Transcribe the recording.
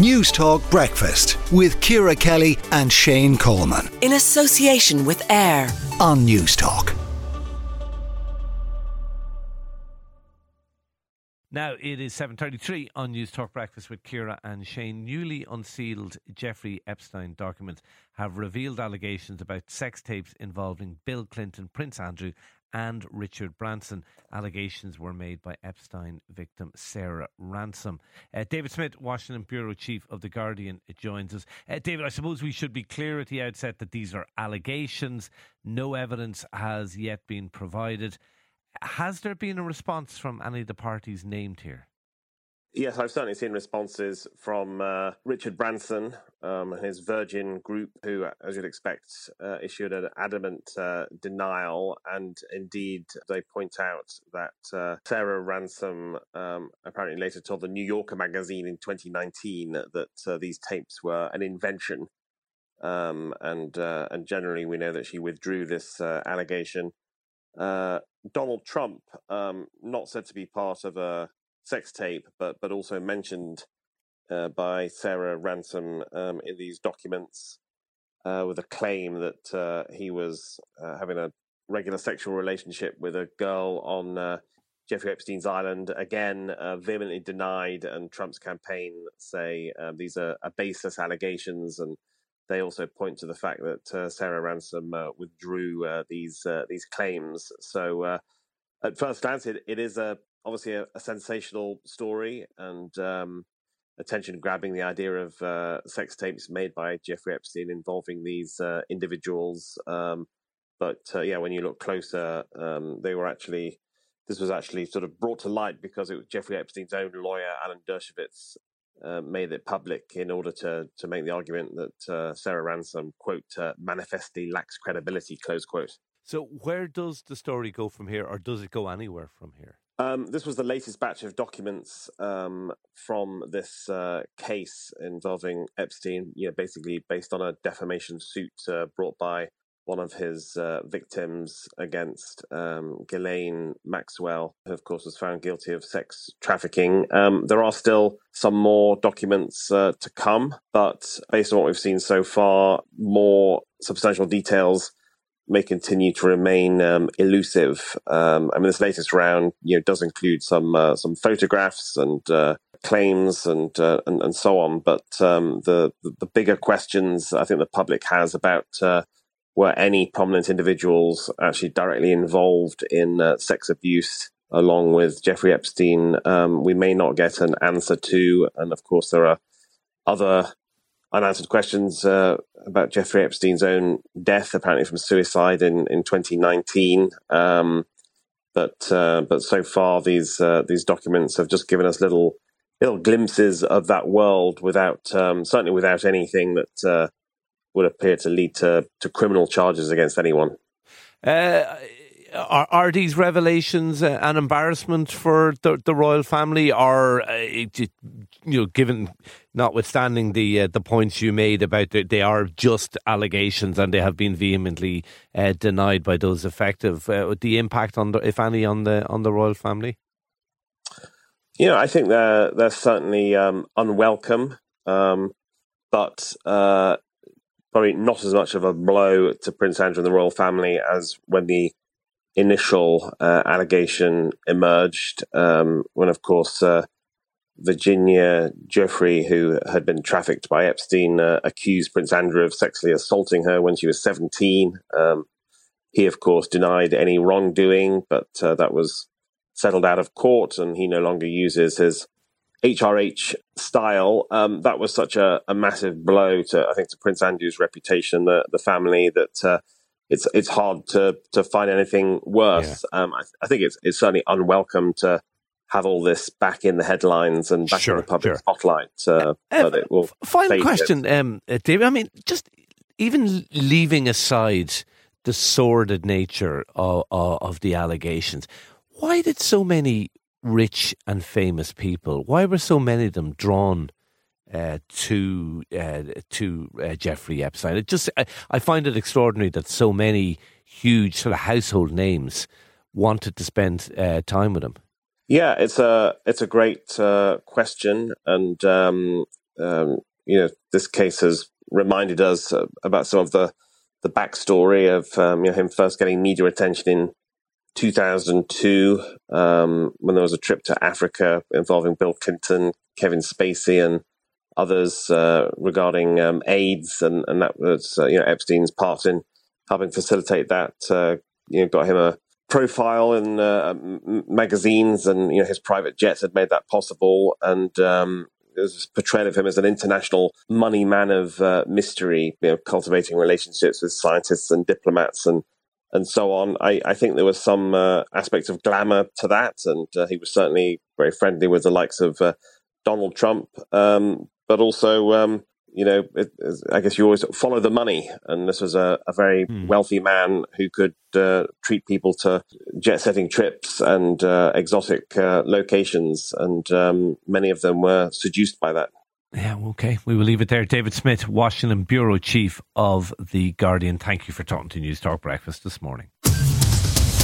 Newstalk Breakfast with Ciara Kelly and Shane Coleman. In association with AIR on News Talk. Now it is 7.33 on News Talk Breakfast with Ciara and Shane. Newly unsealed Jeffrey Epstein documents have revealed allegations about sex tapes involving Bill Clinton, Prince Andrew and Richard Branson. Allegations were made by Epstein victim Sarah Ransome. Uh, David Smith, Washington Bureau Chief of The Guardian, joins us. Uh, David, I suppose we should be clear at the outset that these are allegations. No evidence has yet been provided. Has there been a response from any of the parties named here? Yes, I've certainly seen responses from uh, Richard Branson um, and his Virgin Group, who, as you'd expect, uh, issued an adamant uh, denial. And indeed, they point out that uh, Sarah Ransome um, apparently later told the New Yorker magazine in 2019 that uh, these tapes were an invention. Um, and uh, and generally, we know that she withdrew this allegation. Donald Trump, um, not said to be part of a sex tape, but but also mentioned uh, by Sarah Ransome um, in these documents uh, with a claim that uh, he was uh, having a regular sexual relationship with a girl on uh, Jeffrey Epstein's island. Again, uh, vehemently denied, and Trump's campaign say these are, are, baseless allegations and. They also point to the fact that Sarah Ransome withdrew these these claims. So, at first glance, it, it is a obviously a, a sensational story and um, attention grabbing the idea of uh, sex tapes made by Jeffrey Epstein involving these uh, individuals. Um, but uh, yeah, when you look closer, um, they were actually this was actually sort of brought to light because it was Jeffrey Epstein's own lawyer, Alan Dershowitz, uh, made it public in order to to make the argument that uh, Sarah Ransome quote uh, manifestly lacks credibility close quote. So where does the story go from here, or does it go anywhere from here? Um, this was the latest batch of documents um, from this uh, case involving Epstein. You know, basically based on a defamation suit uh, brought by one of his uh, victims against um, Ghislaine Maxwell, who of course was found guilty of sex trafficking. Um, there are still some more documents uh, to come, but based on what we've seen so far, more substantial details may continue to remain um, elusive. Um, I mean, this latest round, you know, does include some uh, some photographs and uh, claims and, uh, and, and so on. But um, the, the bigger questions I think the public has about uh, were any prominent individuals actually directly involved in uh, sex abuse. Along with Jeffrey Epstein, um, we may not get an answer to, and of course there are other unanswered questions uh, about Jeffrey Epstein's own death, apparently from suicide in, in 2019. Um, but uh, but so far, these uh, these documents have just given us little little glimpses of that world, without um, certainly without anything that uh, would appear to lead to to criminal charges against anyone. Are, are these revelations an embarrassment for the, the royal family, or uh, you know, given notwithstanding the uh, the points you made about the, they are just allegations and they have been vehemently uh, denied by those affected, uh, the impact on the, if any, on the on the royal family? You know, I think they're they're certainly um, unwelcome, um, but uh, probably not as much of a blow to Prince Andrew and the royal family as when the initial uh, allegation emerged, um, when of course uh, Virginia Giuffre, who had been trafficked by Epstein, uh, accused Prince Andrew of sexually assaulting her when she was 17. Um, he, of course, denied any wrongdoing, but uh, that was settled out of court, and he no longer uses his HRH style. Um, that was such a, a, massive blow to, I think, to Prince Andrew's reputation, the, the family, that uh, it's it's hard to to find anything worse. Yeah. Um, I, I, think it's it's certainly unwelcome to have all this back in the headlines and back sure, in the public sure. spotlight. Uh, uh, uh final question, um, uh, David. I mean, just even leaving aside the sordid nature of, of, of the allegations, why did so many rich and famous people, why were so many of them drawn uh, to uh, to uh, Jeffrey Epstein. It just I, I, find it extraordinary that so many huge sort of household names wanted to spend uh, time with him. Yeah, it's a it's a great uh, question, and um, um, you know, this case has reminded us about some of the the backstory of um, you know him first getting media attention in 2002 um, when there was a trip to Africa involving Bill Clinton, Kevin Spacey, and others uh, regarding um, AIDS, and, and that was uh, you know Epstein's part in helping facilitate that. Uh, you know, got him a profile in uh, magazines, and you know his private jets had made that possible, and um, there's portrayal of him as an international money man of uh, mystery, you know, cultivating relationships with scientists and diplomats and and so on. I, I think there was some uh, aspect of glamour to that, and he was certainly very friendly with the likes of Donald Trump, um, but also. Um, you know, it, I guess you always follow the money, and this was a, a very hmm. wealthy man who could uh, treat people to jet-setting trips and uh, exotic uh, locations, and um, many of them were seduced by that. Yeah, okay. We will leave it there. David Smith, Washington Bureau Chief of The Guardian. Thank you for talking to News Talk Breakfast this morning.